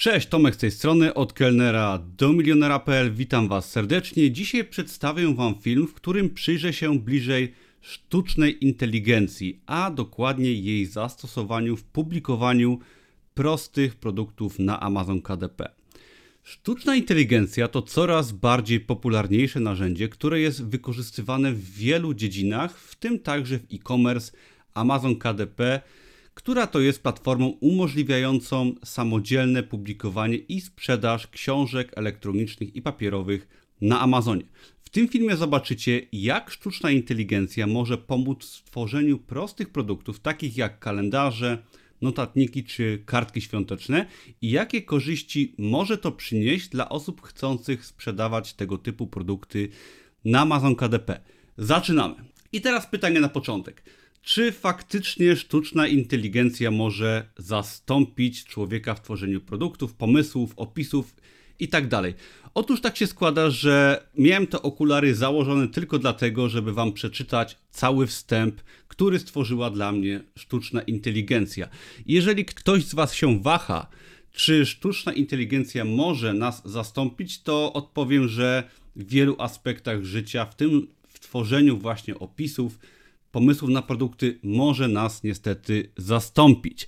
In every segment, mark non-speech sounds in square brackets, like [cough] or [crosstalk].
Cześć, Tomek z tej strony, od kelnera do milionera.pl. Witam Was serdecznie. Dzisiaj przedstawię Wam film, w którym przyjrzę się bliżej sztucznej inteligencji, a dokładnie jej zastosowaniu w publikowaniu prostych produktów na Amazon KDP. Sztuczna inteligencja to coraz bardziej popularniejsze narzędzie, które jest wykorzystywane w wielu dziedzinach, w tym także w e-commerce, Amazon KDP która to jest platformą umożliwiającą samodzielne publikowanie i sprzedaż książek elektronicznych i papierowych na Amazonie. W tym filmie zobaczycie, jak sztuczna inteligencja może pomóc w tworzeniu prostych produktów, takich jak kalendarze, notatniki czy kartki świąteczne i jakie korzyści może to przynieść dla osób chcących sprzedawać tego typu produkty na Amazon KDP. Zaczynamy. I teraz pytanie na początek. Czy faktycznie sztuczna inteligencja może zastąpić człowieka w tworzeniu produktów, pomysłów, opisów itd. Tak Otóż tak się składa, że miałem te okulary założone tylko dlatego, żeby Wam przeczytać cały wstęp, który stworzyła dla mnie sztuczna inteligencja. Jeżeli ktoś z Was się waha, czy sztuczna inteligencja może nas zastąpić, to odpowiem, że w wielu aspektach życia, w tym w tworzeniu właśnie opisów, pomysłów na produkty może nas niestety zastąpić.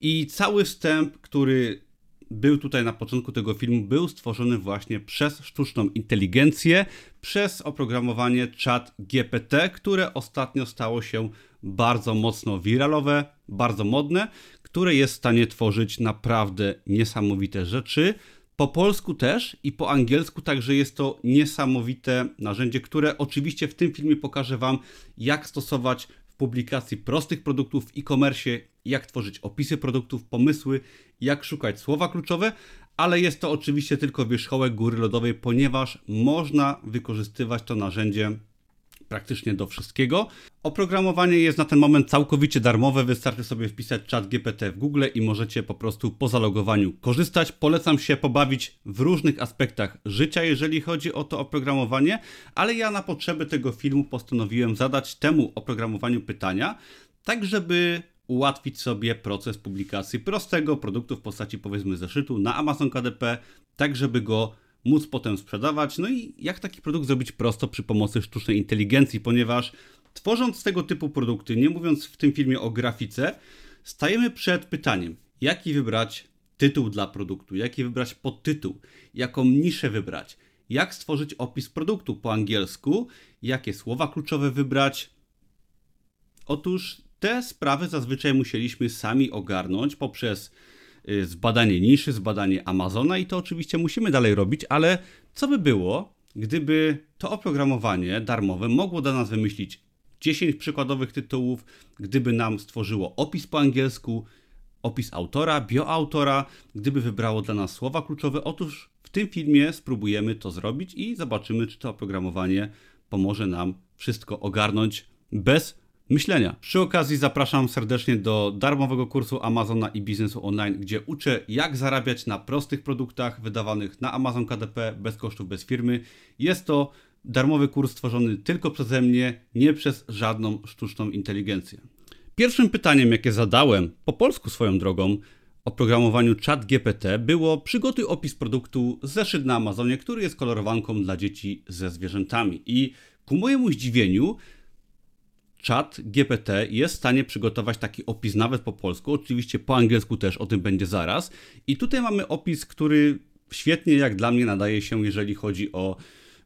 I cały wstęp, który był tutaj na początku tego filmu, był stworzony właśnie przez sztuczną inteligencję, przez oprogramowanie Chat GPT, które ostatnio stało się bardzo mocno wiralowe, bardzo modne, które jest w stanie tworzyć naprawdę niesamowite rzeczy. Po polsku też i po angielsku także jest to niesamowite narzędzie, które oczywiście w tym filmie pokażę Wam, jak stosować w publikacji prostych produktów w e-commerce, jak tworzyć opisy produktów, pomysły, jak szukać słowa kluczowe, ale jest to oczywiście tylko wierzchołek góry lodowej, ponieważ można wykorzystywać to narzędzie praktycznie do wszystkiego. Oprogramowanie jest na ten moment całkowicie darmowe, wystarczy sobie wpisać czat GPT w Google i możecie po prostu po zalogowaniu korzystać. Polecam się pobawić w różnych aspektach życia, jeżeli chodzi o to oprogramowanie, ale ja na potrzeby tego filmu postanowiłem zadać temu oprogramowaniu pytania, tak żeby ułatwić sobie proces publikacji prostego produktu w postaci powiedzmy zeszytu na Amazon KDP, tak żeby go móc potem sprzedawać. No i jak taki produkt zrobić prosto przy pomocy sztucznej inteligencji, ponieważ tworząc tego typu produkty, nie mówiąc w tym filmie o grafice, stajemy przed pytaniem, jaki wybrać tytuł dla produktu, jaki wybrać podtytuł, jaką niszę wybrać, jak stworzyć opis produktu po angielsku, jakie słowa kluczowe wybrać. Otóż te sprawy zazwyczaj musieliśmy sami ogarnąć poprzez Y, zbadanie niszy, zbadanie Amazona i to oczywiście musimy dalej robić, ale co by było, gdyby to oprogramowanie darmowe mogło dla nas wymyślić 10 przykładowych tytułów, gdyby nam stworzyło opis po angielsku, opis autora, bioautora, gdyby wybrało dla nas słowa kluczowe. Otóż w tym filmie spróbujemy to zrobić i zobaczymy, czy to oprogramowanie pomoże nam wszystko ogarnąć bez myślenia. Przy okazji zapraszam serdecznie do darmowego kursu Amazona i biznesu online, gdzie uczę jak zarabiać na prostych produktach wydawanych na Amazon KDP bez kosztów, bez firmy. Jest to darmowy kurs stworzony tylko przeze mnie, nie przez żadną sztuczną inteligencję. Pierwszym pytaniem, jakie zadałem, po polsku swoją drogą, o programowaniu ChatGPT było przygotuj opis produktu zeszyt na Amazonie, który jest kolorowanką dla dzieci ze zwierzętami. I ku mojemu zdziwieniu Chat GPT jest w stanie przygotować taki opis nawet po polsku, oczywiście po angielsku też, o tym będzie zaraz. I tutaj mamy opis, który świetnie jak dla mnie nadaje się, jeżeli chodzi o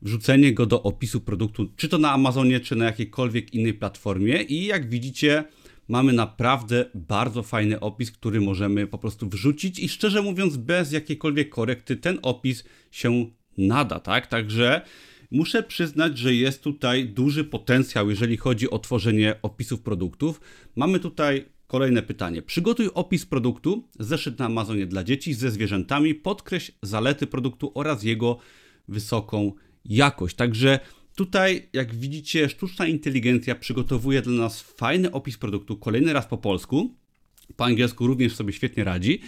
wrzucenie go do opisu produktu, czy to na Amazonie, czy na jakiejkolwiek innej platformie. I jak widzicie, mamy naprawdę bardzo fajny opis, który możemy po prostu wrzucić i szczerze mówiąc, bez jakiejkolwiek korekty ten opis się nada, tak? Także Muszę przyznać, że jest tutaj duży potencjał, jeżeli chodzi o tworzenie opisów produktów. Mamy tutaj kolejne pytanie. Przygotuj opis produktu, zeszyt na Amazonie dla dzieci ze zwierzętami, podkreśl zalety produktu oraz jego wysoką jakość. Także tutaj, jak widzicie, sztuczna inteligencja przygotowuje dla nas fajny opis produktu, kolejny raz po polsku. Po angielsku również sobie świetnie radzi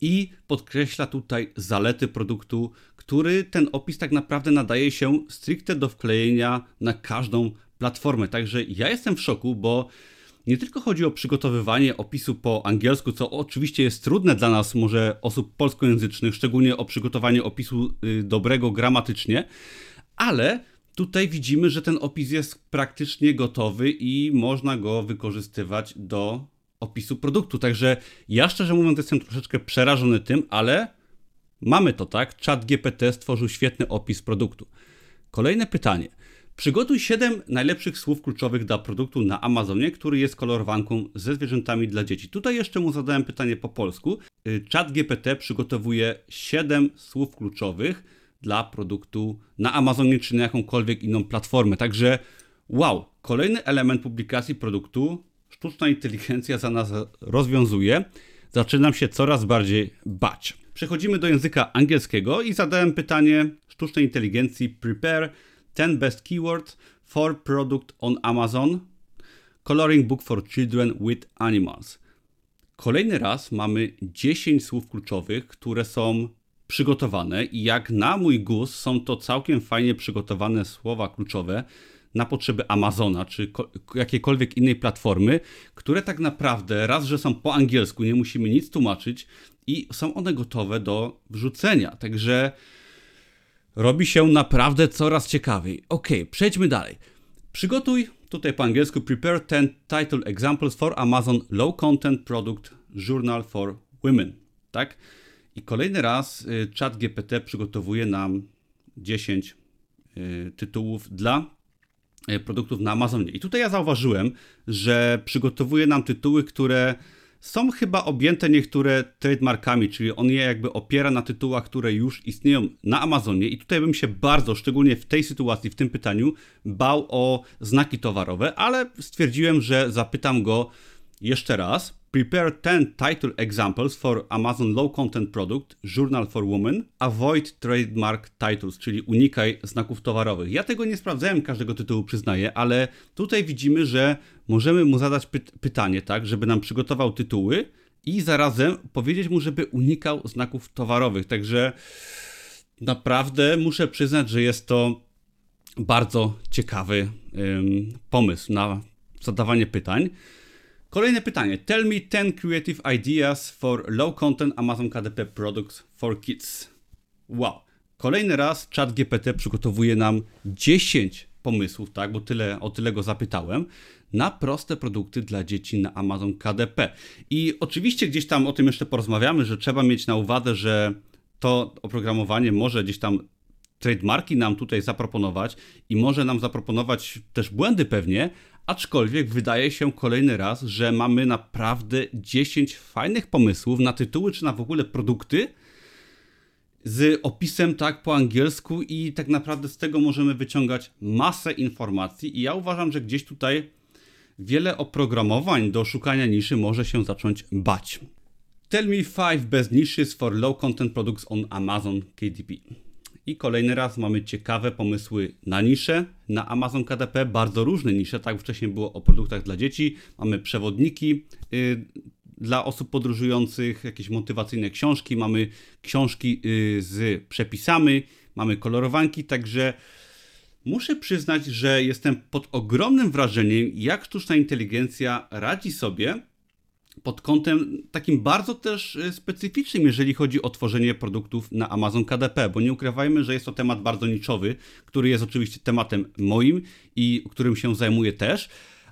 i podkreśla tutaj zalety produktu, który ten opis tak naprawdę nadaje się stricte do wklejenia na każdą platformę. Także ja jestem w szoku, bo nie tylko chodzi o przygotowywanie opisu po angielsku, co oczywiście jest trudne dla nas, może osób polskojęzycznych, szczególnie o przygotowanie opisu y, dobrego gramatycznie, ale tutaj widzimy, że ten opis jest praktycznie gotowy i można go wykorzystywać do opisu produktu. Także ja szczerze mówiąc jestem troszeczkę przerażony tym, ale mamy to, tak? Chat GPT stworzył świetny opis produktu. Kolejne pytanie. Przygotuj 7 najlepszych słów kluczowych dla produktu na Amazonie, który jest kolorowanką ze zwierzętami dla dzieci. Tutaj jeszcze mu zadałem pytanie po polsku. Y, Chat GPT przygotowuje 7 słów kluczowych dla produktu na Amazonie czy na jakąkolwiek inną platformę. Także wow, kolejny element publikacji produktu sztuczna inteligencja za nas rozwiązuje. Zaczynam się coraz bardziej bać. Przechodzimy do języka angielskiego i zadałem pytanie sztucznej inteligencji prepare 10 best keywords for product on Amazon coloring book for children with animals. Kolejny raz mamy 10 słów kluczowych, które są przygotowane i jak na mój gust są to całkiem fajnie przygotowane słowa kluczowe na potrzeby Amazona czy jakiejkolwiek innej platformy, które tak naprawdę raz, że są po angielsku, nie musimy nic tłumaczyć i są one gotowe do wrzucenia. Także robi się naprawdę coraz ciekawiej. Ok, przejdźmy dalej. Przygotuj, tutaj po angielsku, prepare 10 title examples for Amazon Low Content Product Journal for Women. Tak? I kolejny raz y, chat GPT przygotowuje nam 10 y, tytułów dla y, produktów na Amazonie. I tutaj ja zauważyłem, że przygotowuje nam tytuły, które są chyba objęte niektóre trademarkami, czyli on je jakby opiera na tytułach, które już istnieją na Amazonie. I tutaj bym się bardzo, szczególnie w tej sytuacji, w tym pytaniu, bał o znaki towarowe, ale stwierdziłem, że zapytam go jeszcze raz Prepare 10 title examples for Amazon Low Content Product, Journal for Women. Avoid trademark titles, czyli unikaj znaków towarowych. Ja tego nie sprawdzałem każdego tytułu, przyznaję, ale tutaj widzimy, że możemy mu zadać py pytanie, tak, żeby nam przygotował tytuły i zarazem powiedzieć mu, żeby unikał znaków towarowych. Także naprawdę muszę przyznać, że jest to bardzo ciekawy ym, pomysł na zadawanie pytań. Kolejne pytanie. Tell me 10 creative ideas for low content Amazon KDP products for kids. Wow. Kolejny raz chat GPT przygotowuje nam 10 pomysłów, tak, bo tyle, o tyle go zapytałem, na proste produkty dla dzieci na Amazon KDP. I oczywiście gdzieś tam o tym jeszcze porozmawiamy, że trzeba mieć na uwadze, że to oprogramowanie może gdzieś tam trademarki nam tutaj zaproponować i może nam zaproponować też błędy pewnie, Aczkolwiek wydaje się kolejny raz, że mamy naprawdę 10 fajnych pomysłów na tytuły czy na w ogóle produkty z opisem tak po angielsku i tak naprawdę z tego możemy wyciągać masę informacji i ja uważam, że gdzieś tutaj wiele oprogramowań do szukania niszy może się zacząć bać. Tell me 5 best niches for low content products on Amazon KDP. I kolejny raz mamy ciekawe pomysły na nisze, na Amazon KDP, bardzo różne nisze, tak wcześniej było o produktach dla dzieci, mamy przewodniki yy, dla osób podróżujących, jakieś motywacyjne książki, mamy książki yy, z przepisami, mamy kolorowanki, także muszę przyznać, że jestem pod ogromnym wrażeniem, jak sztuczna inteligencja radzi sobie pod kątem takim bardzo też y, specyficznym, jeżeli chodzi o tworzenie produktów na Amazon KDP, bo nie ukrywajmy, że jest to temat bardzo niczowy, który jest oczywiście tematem moim i którym się zajmuję też,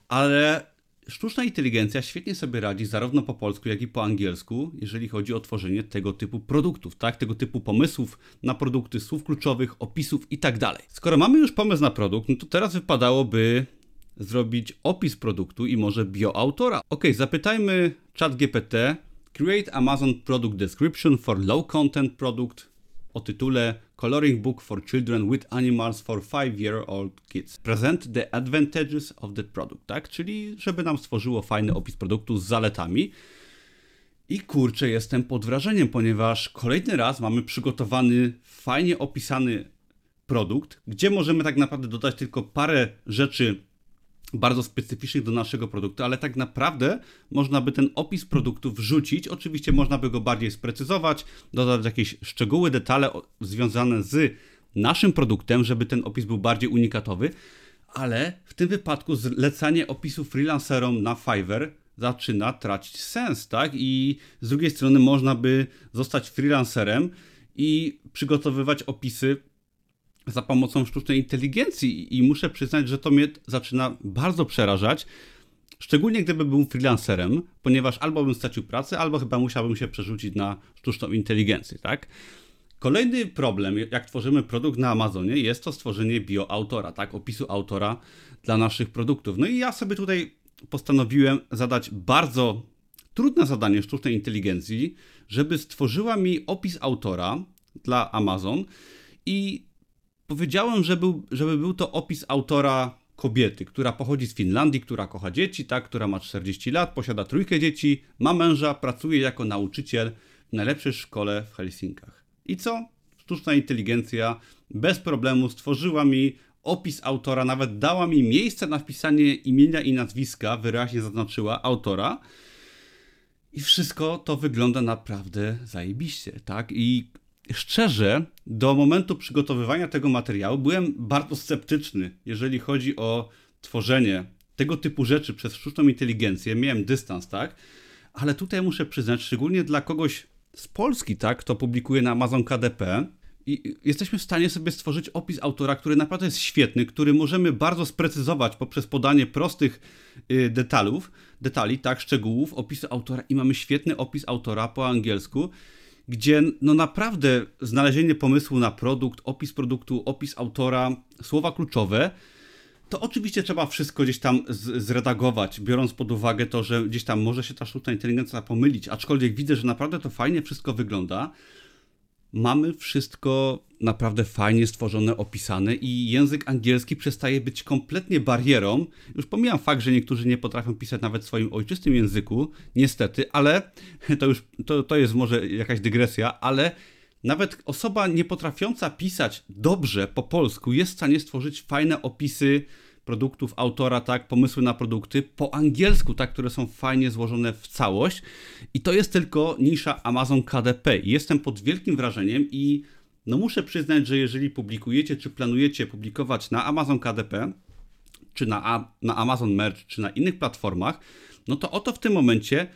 ale sztuczna inteligencja świetnie sobie radzi zarówno po polsku, jak i po angielsku, jeżeli chodzi o tworzenie tego typu produktów, tak? Tego typu pomysłów na produkty, słów kluczowych, opisów i tak dalej. Skoro mamy już pomysł na produkt, no to teraz wypadałoby zrobić opis produktu i może bioautora. Ok, zapytajmy ChatGPT Create Amazon Product Description for Low Content Product o tytule Coloring Book for Children with Animals for 5-Year-Old Kids. Present the advantages of the product, tak? Czyli żeby nam stworzyło fajny opis produktu z zaletami. I kurczę, jestem pod wrażeniem, ponieważ kolejny raz mamy przygotowany, fajnie opisany produkt, gdzie możemy tak naprawdę dodać tylko parę rzeczy bardzo specyficznych do naszego produktu, ale tak naprawdę można by ten opis produktu wrzucić. Oczywiście można by go bardziej sprecyzować, dodać jakieś szczegóły, detale związane z naszym produktem, żeby ten opis był bardziej unikatowy. ale w tym wypadku zlecanie opisu freelancerom na Fiverr zaczyna tracić sens, tak? I z drugiej strony można by zostać freelancerem i przygotowywać opisy za pomocą sztucznej inteligencji i muszę przyznać, że to mnie zaczyna bardzo przerażać, szczególnie gdyby był freelancerem, ponieważ albo bym stracił pracę, albo chyba musiałbym się przerzucić na sztuczną inteligencję, tak? Kolejny problem, jak tworzymy produkt na Amazonie, jest to stworzenie bioautora, tak, opisu autora dla naszych produktów. No i ja sobie tutaj postanowiłem zadać bardzo trudne zadanie sztucznej inteligencji, żeby stworzyła mi opis autora dla Amazon i powiedziałem, żeby, żeby był to opis autora kobiety, która pochodzi z Finlandii, która kocha dzieci, tak, która ma 40 lat, posiada trójkę dzieci, ma męża, pracuje jako nauczyciel w najlepszej szkole w Helsinkach. I co? Sztuczna inteligencja bez problemu stworzyła mi opis autora, nawet dała mi miejsce na wpisanie imienia i nazwiska, wyraźnie zaznaczyła autora. I wszystko to wygląda naprawdę zajebiście, tak? I szczerze, do momentu przygotowywania tego materiału byłem bardzo sceptyczny, jeżeli chodzi o tworzenie tego typu rzeczy przez sztuczną inteligencję. Miałem dystans, tak? Ale tutaj muszę przyznać, szczególnie dla kogoś z Polski, tak, kto publikuje na Amazon KDP, i jesteśmy w stanie sobie stworzyć opis autora, który naprawdę jest świetny, który możemy bardzo sprecyzować poprzez podanie prostych y, detalów, detali, tak, szczegółów, opisu autora i mamy świetny opis autora po angielsku gdzie no naprawdę znalezienie pomysłu na produkt, opis produktu, opis autora, słowa kluczowe, to oczywiście trzeba wszystko gdzieś tam zredagować, biorąc pod uwagę to, że gdzieś tam może się ta sztuczna inteligencja pomylić, aczkolwiek widzę, że naprawdę to fajnie wszystko wygląda mamy wszystko naprawdę fajnie stworzone, opisane i język angielski przestaje być kompletnie barierą. Już pomijam fakt, że niektórzy nie potrafią pisać nawet w swoim ojczystym języku, niestety, ale [laughs] to już to, to jest może jakaś dygresja, ale nawet osoba nie potrafiąca pisać dobrze po polsku jest w stanie stworzyć fajne opisy produktów autora, tak, pomysły na produkty po angielsku, tak, które są fajnie złożone w całość. I to jest tylko nisza Amazon KDP. Jestem pod wielkim wrażeniem i no muszę przyznać, że jeżeli publikujecie, czy planujecie publikować na Amazon KDP, czy na, na Amazon Merch, czy na innych platformach, no to oto w tym momencie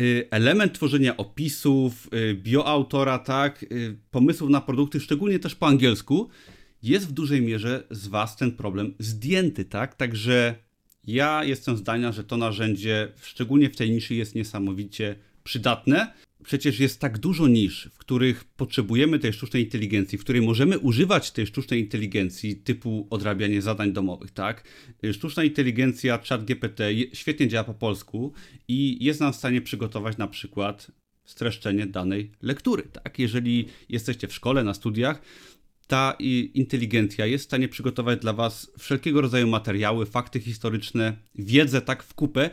y, element tworzenia opisów, y, bioautora, tak, y, pomysłów na produkty, szczególnie też po angielsku, jest w dużej mierze z Was ten problem zdjęty, tak? Także ja jestem zdania, że to narzędzie, szczególnie w tej niszy, jest niesamowicie przydatne. Przecież jest tak dużo nisz, w których potrzebujemy tej sztucznej inteligencji, w której możemy używać tej sztucznej inteligencji typu odrabianie zadań domowych, tak? Sztuczna inteligencja, chat GPT świetnie działa po polsku i jest nam w stanie przygotować na przykład streszczenie danej lektury, tak? Jeżeli jesteście w szkole, na studiach, ta inteligencja jest w stanie przygotować dla Was wszelkiego rodzaju materiały, fakty historyczne, wiedzę tak w kupę.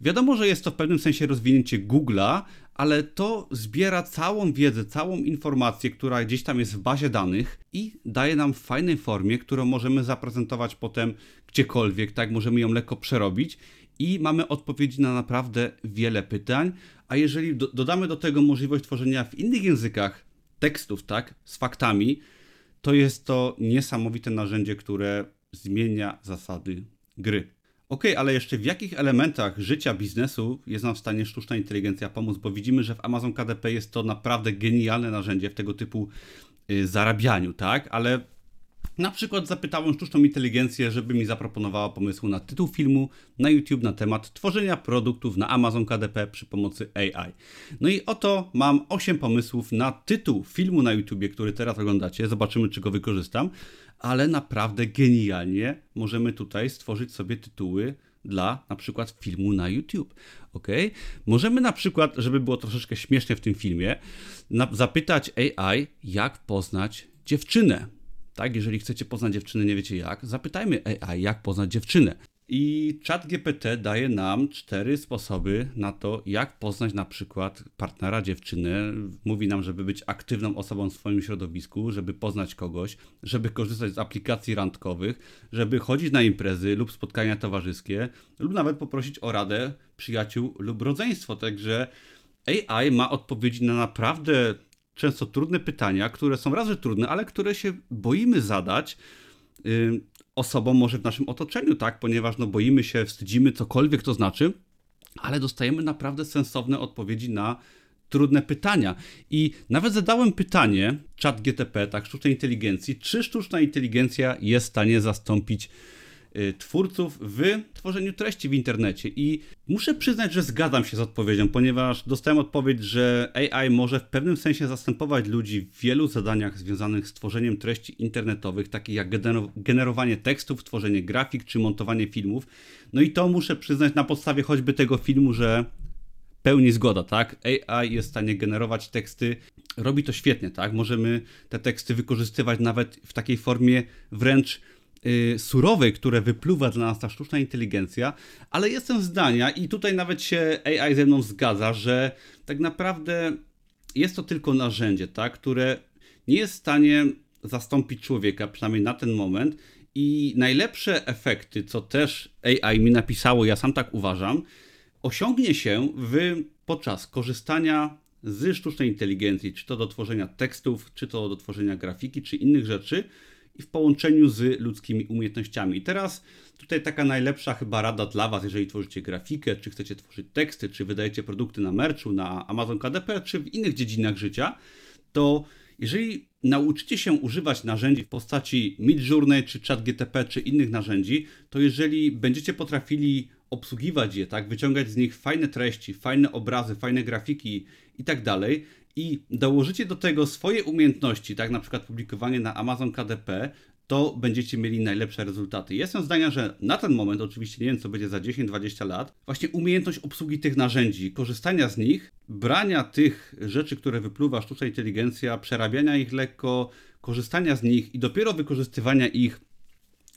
Wiadomo, że jest to w pewnym sensie rozwinięcie Google'a, ale to zbiera całą wiedzę, całą informację, która gdzieś tam jest w bazie danych i daje nam w fajnej formie, którą możemy zaprezentować potem gdziekolwiek, tak? Możemy ją lekko przerobić i mamy odpowiedzi na naprawdę wiele pytań. A jeżeli do dodamy do tego możliwość tworzenia w innych językach tekstów, tak? Z faktami, to jest to niesamowite narzędzie, które zmienia zasady gry. Ok, ale jeszcze w jakich elementach życia biznesu jest nam w stanie sztuczna inteligencja pomóc? Bo widzimy, że w Amazon KDP jest to naprawdę genialne narzędzie w tego typu y, zarabianiu, tak? Ale na przykład zapytałem sztuczną inteligencję, żeby mi zaproponowała pomysł na tytuł filmu na YouTube na temat tworzenia produktów na Amazon KDP przy pomocy AI. No i oto mam 8 pomysłów na tytuł filmu na YouTube, który teraz oglądacie. Zobaczymy, czy go wykorzystam. Ale naprawdę genialnie możemy tutaj stworzyć sobie tytuły dla na przykład filmu na YouTube. Ok? Możemy na przykład, żeby było troszeczkę śmiesznie w tym filmie, zapytać AI, jak poznać dziewczynę. Tak, jeżeli chcecie poznać dziewczynę, nie wiecie jak, zapytajmy AI, jak poznać dziewczynę. I chat GPT daje nam cztery sposoby na to, jak poznać na przykład partnera dziewczyny. Mówi nam, żeby być aktywną osobą w swoim środowisku, żeby poznać kogoś, żeby korzystać z aplikacji randkowych, żeby chodzić na imprezy lub spotkania towarzyskie, lub nawet poprosić o radę przyjaciół lub rodzeństwo. Także AI ma odpowiedzi na naprawdę często trudne pytania, które są razy trudne, ale które się boimy zadać. osobom może w naszym otoczeniu, tak? Ponieważ no, boimy się, wstydzimy, cokolwiek to znaczy, ale dostajemy naprawdę sensowne odpowiedzi na trudne pytania. I nawet zadałem pytanie, czat GTP, tak, sztucznej inteligencji, czy sztuczna inteligencja jest w stanie zastąpić twórców w tworzeniu treści w internecie. I muszę przyznać, że zgadzam się z odpowiedzią, ponieważ dostałem odpowiedź, że AI może w pewnym sensie zastępować ludzi w wielu zadaniach związanych z tworzeniem treści internetowych, takich jak generowanie tekstów, tworzenie grafik czy montowanie filmów. No i to muszę przyznać na podstawie choćby tego filmu, że pełni zgoda, tak? AI jest w stanie generować teksty, robi to świetnie, tak? Możemy te teksty wykorzystywać nawet w takiej formie wręcz surowej, które wypluwa dla nas ta sztuczna inteligencja, ale jestem zdania i tutaj nawet się AI ze mną zgadza, że tak naprawdę jest to tylko narzędzie, tak? Które nie jest w stanie zastąpić człowieka, przynajmniej na ten moment. I najlepsze efekty, co też AI mi napisało, ja sam tak uważam, osiągnie się w, podczas korzystania z sztucznej inteligencji, czy to do tworzenia tekstów, czy to do tworzenia grafiki, czy innych rzeczy i w połączeniu z ludzkimi umiejętnościami. I teraz tutaj taka najlepsza chyba rada dla Was, jeżeli tworzycie grafikę, czy chcecie tworzyć teksty, czy wydajecie produkty na merchu, na Amazon KDP, czy w innych dziedzinach życia, to jeżeli nauczycie się używać narzędzi w postaci Midjourney, czy ChatGTP, czy innych narzędzi, to jeżeli będziecie potrafili obsługiwać je, tak, wyciągać z nich fajne treści, fajne obrazy, fajne grafiki i tak dalej, i dołożycie do tego swoje umiejętności, tak, na przykład publikowanie na Amazon KDP, to będziecie mieli najlepsze rezultaty. Jestem zdania, że na ten moment, oczywiście nie wiem co będzie za 10-20 lat, właśnie umiejętność obsługi tych narzędzi, korzystania z nich, brania tych rzeczy, które wypluwa sztuczna inteligencja, przerabiania ich lekko, korzystania z nich i dopiero wykorzystywania ich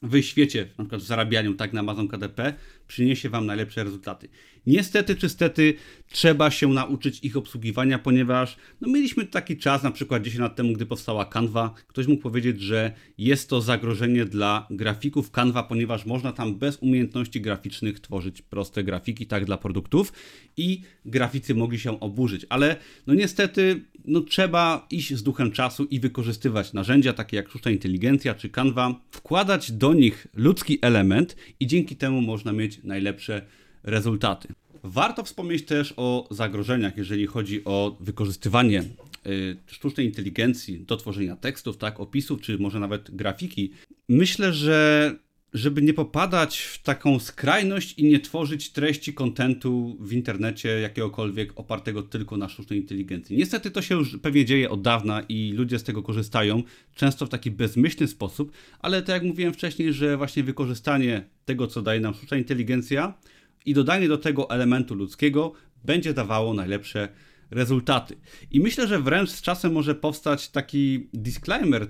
w świecie, na przykład w zarabianiu tak na Amazon KDP, przyniesie Wam najlepsze rezultaty. Niestety czy stety trzeba się nauczyć ich obsługiwania, ponieważ no, mieliśmy taki czas, na przykład 10 lat temu, gdy powstała Canva, ktoś mógł powiedzieć, że jest to zagrożenie dla grafików Canva, ponieważ można tam bez umiejętności graficznych tworzyć proste grafiki, tak, dla produktów i graficy mogli się oburzyć, ale no niestety no, trzeba iść z duchem czasu i wykorzystywać narzędzia takie jak sztuczna inteligencja czy Canva, wkładać do nich ludzki element i dzięki temu można mieć najlepsze rezultaty. Warto wspomnieć też o zagrożeniach, jeżeli chodzi o wykorzystywanie y, sztucznej inteligencji do tworzenia tekstów, tak, opisów, czy może nawet grafiki. Myślę, że żeby nie popadać w taką skrajność i nie tworzyć treści kontentu w internecie jakiegokolwiek opartego tylko na sztucznej inteligencji. Niestety to się już pewnie dzieje od dawna i ludzie z tego korzystają, często w taki bezmyślny sposób, ale tak jak mówiłem wcześniej, że właśnie wykorzystanie tego, co daje nam sztuczna inteligencja i dodanie do tego elementu ludzkiego będzie dawało najlepsze rezultaty. I myślę, że wręcz z czasem może powstać taki disclaimer,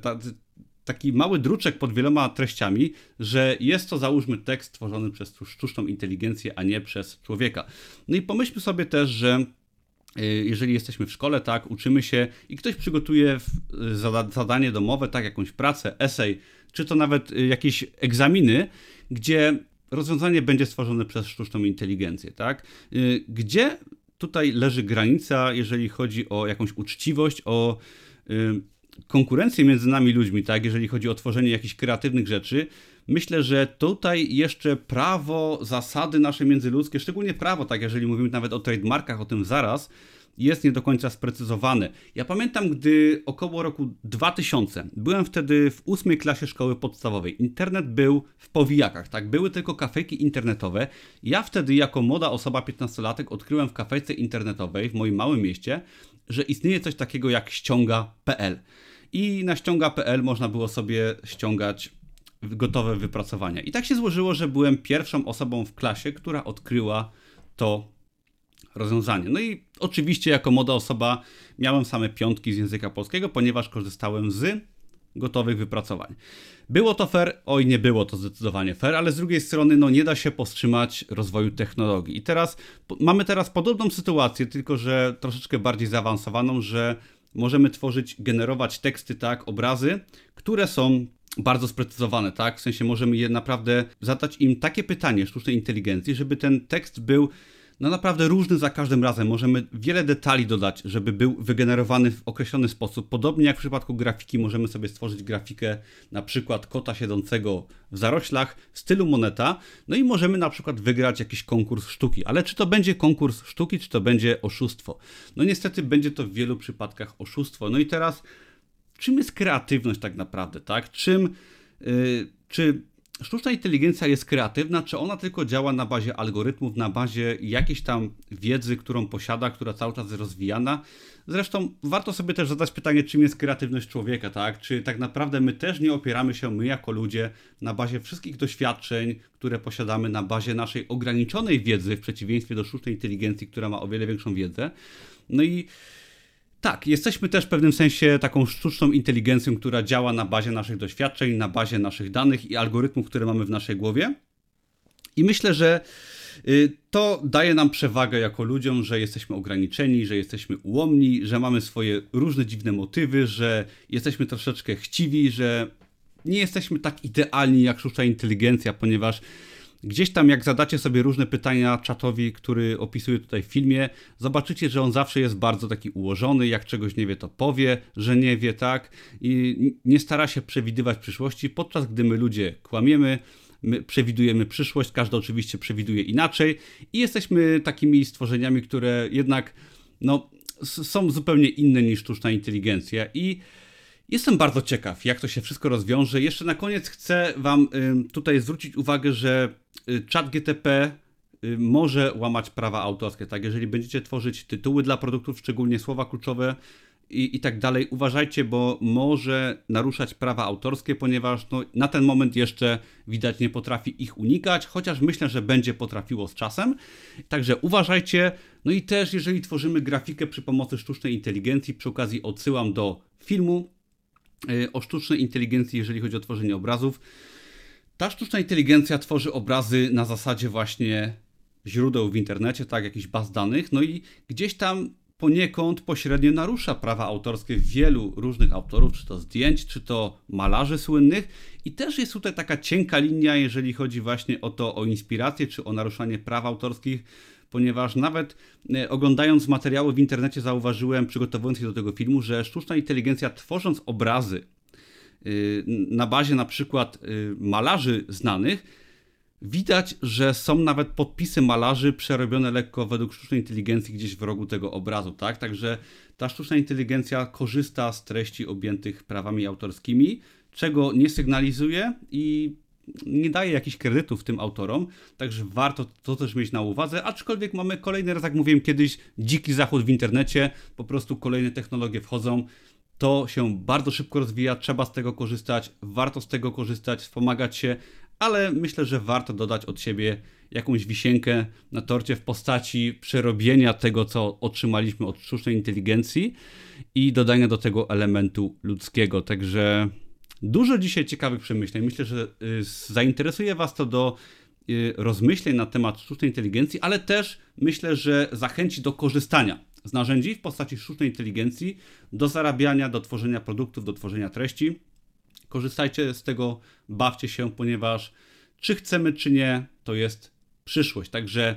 taki mały druczek pod wieloma treściami, że jest to załóżmy tekst tworzony przez sztuczną inteligencję, a nie przez człowieka. No i pomyślmy sobie też, że y, jeżeli jesteśmy w szkole, tak, uczymy się i ktoś przygotuje zadanie domowe, tak, jakąś pracę, esej, czy to nawet y, jakieś egzaminy, gdzie rozwiązanie będzie stworzone przez sztuczną inteligencję, tak? Gdzie tutaj leży granica, jeżeli chodzi o jakąś uczciwość, o konkurencję między nami ludźmi, tak, jeżeli chodzi o tworzenie jakichś kreatywnych rzeczy, myślę, że tutaj jeszcze prawo, zasady nasze międzyludzkie, szczególnie prawo, tak, jeżeli mówimy nawet o trademarkach, o tym zaraz, jest nie do końca sprecyzowane. Ja pamiętam, gdy około roku 2000, byłem wtedy w ósmej klasie szkoły podstawowej. Internet był w powijakach, tak? Były tylko kafejki internetowe. Ja wtedy, jako młoda osoba 15-latek, odkryłem w kafejce internetowej w moim małym mieście, że istnieje coś takiego jak ściąga.pl i na ściąga.pl można było sobie ściągać gotowe wypracowania. I tak się złożyło, że byłem pierwszą osobą w klasie, która odkryła to rozwiązanie. No i oczywiście jako młoda osoba miałem same piątki z języka polskiego, ponieważ korzystałem z gotowych wypracowań. Było to fair? Oj, nie było to zdecydowanie fair, ale z drugiej strony no nie da się powstrzymać rozwoju technologii. I teraz mamy teraz podobną sytuację, tylko że troszeczkę bardziej zaawansowaną, że możemy tworzyć, generować teksty, tak, obrazy, które są bardzo sprecyzowane, tak? W sensie możemy je naprawdę zadać im takie pytanie sztucznej inteligencji, żeby ten tekst był no naprawdę różny za każdym razem. Możemy wiele detali dodać, żeby był wygenerowany w określony sposób. Podobnie jak w przypadku grafiki, możemy sobie stworzyć grafikę na przykład kota siedzącego w zaroślach w stylu moneta, no i możemy na przykład wygrać jakiś konkurs sztuki. Ale czy to będzie konkurs sztuki, czy to będzie oszustwo? No niestety będzie to w wielu przypadkach oszustwo. No i teraz, czym jest kreatywność tak naprawdę, tak? Czym, yy, czy sztuczna inteligencja jest kreatywna, czy ona tylko działa na bazie algorytmów, na bazie jakiejś tam wiedzy, którą posiada, która cały czas jest rozwijana. Zresztą warto sobie też zadać pytanie, czym jest kreatywność człowieka, tak? Czy tak naprawdę my też nie opieramy się, my jako ludzie, na bazie wszystkich doświadczeń, które posiadamy, na bazie naszej ograniczonej wiedzy, w przeciwieństwie do sztucznej inteligencji, która ma o wiele większą wiedzę. No i tak, jesteśmy też w pewnym sensie taką sztuczną inteligencją, która działa na bazie naszych doświadczeń, na bazie naszych danych i algorytmów, które mamy w naszej głowie. I myślę, że y, to daje nam przewagę jako ludziom, że jesteśmy ograniczeni, że jesteśmy ułomni, że mamy swoje różne dziwne motywy, że jesteśmy troszeczkę chciwi, że nie jesteśmy tak idealni jak sztuczna inteligencja, ponieważ Gdzieś tam, jak zadacie sobie różne pytania czatowi, który opisuję tutaj w filmie, zobaczycie, że on zawsze jest bardzo taki ułożony. Jak czegoś nie wie, to powie, że nie wie, tak? I nie stara się przewidywać przyszłości, podczas gdy my ludzie kłamiemy. My przewidujemy przyszłość, każdy oczywiście przewiduje inaczej i jesteśmy takimi stworzeniami, które jednak no, są zupełnie inne niż sztuczna inteligencja. I Jestem bardzo ciekaw, jak to się wszystko rozwiąże. Jeszcze na koniec chcę Wam tutaj zwrócić uwagę, że y, chat GTP y, może łamać prawa autorskie. Tak, jeżeli będziecie tworzyć tytuły dla produktów, szczególnie słowa kluczowe i, i tak dalej, uważajcie, bo może naruszać prawa autorskie, ponieważ no, na ten moment jeszcze widać nie potrafi ich unikać, chociaż myślę, że będzie potrafiło z czasem. Także uważajcie. No i też, jeżeli tworzymy grafikę przy pomocy sztucznej inteligencji, przy okazji odsyłam do filmu o sztucznej inteligencji, jeżeli chodzi o tworzenie obrazów. Ta sztuczna inteligencja tworzy obrazy na zasadzie właśnie źródeł w internecie, tak, jakichś baz danych, no i gdzieś tam poniekąd pośrednio narusza prawa autorskie wielu różnych autorów, czy to zdjęć, czy to malarzy słynnych. I też jest tutaj taka cienka linia, jeżeli chodzi właśnie o to, o inspirację, czy o naruszanie praw autorskich ponieważ nawet e, oglądając materiały w internecie zauważyłem, przygotowując się do tego filmu, że sztuczna inteligencja tworząc obrazy y, na bazie na przykład y, malarzy znanych, Widać, że są nawet podpisy malarzy przerobione lekko według sztucznej inteligencji gdzieś w rogu tego obrazu, tak? Także ta sztuczna inteligencja korzysta z treści objętych prawami autorskimi, czego nie sygnalizuje i nie daje jakichś kredytów tym autorom, także warto to też mieć na uwadze, aczkolwiek mamy kolejny raz, jak mówiłem kiedyś, dziki zachód w internecie, po prostu kolejne technologie wchodzą, to się bardzo szybko rozwija, trzeba z tego korzystać, warto z tego korzystać, wspomagać się, ale myślę, że warto dodać od siebie jakąś wisienkę na torcie w postaci przerobienia tego, co otrzymaliśmy od sztucznej inteligencji i dodania do tego elementu ludzkiego. Także Dużo dzisiaj ciekawych przemyśleń. Myślę, że y, zainteresuje Was to do y, rozmyśleń na temat sztucznej inteligencji, ale też myślę, że zachęci do korzystania z narzędzi w postaci sztucznej inteligencji do zarabiania, do tworzenia produktów, do tworzenia treści. Korzystajcie z tego, bawcie się, ponieważ czy chcemy, czy nie, to jest przyszłość. Także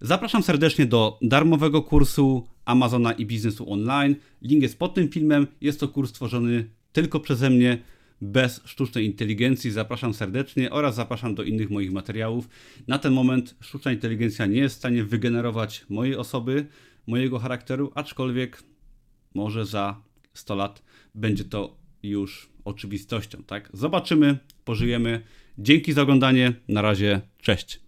zapraszam serdecznie do darmowego kursu Amazona i biznesu online. Link jest pod tym filmem. Jest to kurs tworzony tylko przeze mnie bez sztucznej inteligencji. Zapraszam serdecznie oraz zapraszam do innych moich materiałów. Na ten moment sztuczna inteligencja nie jest w stanie wygenerować mojej osoby, mojego charakteru, aczkolwiek może za 100 lat będzie to już oczywistością, tak? Zobaczymy, pożyjemy. Dzięki za oglądanie. Na razie, cześć.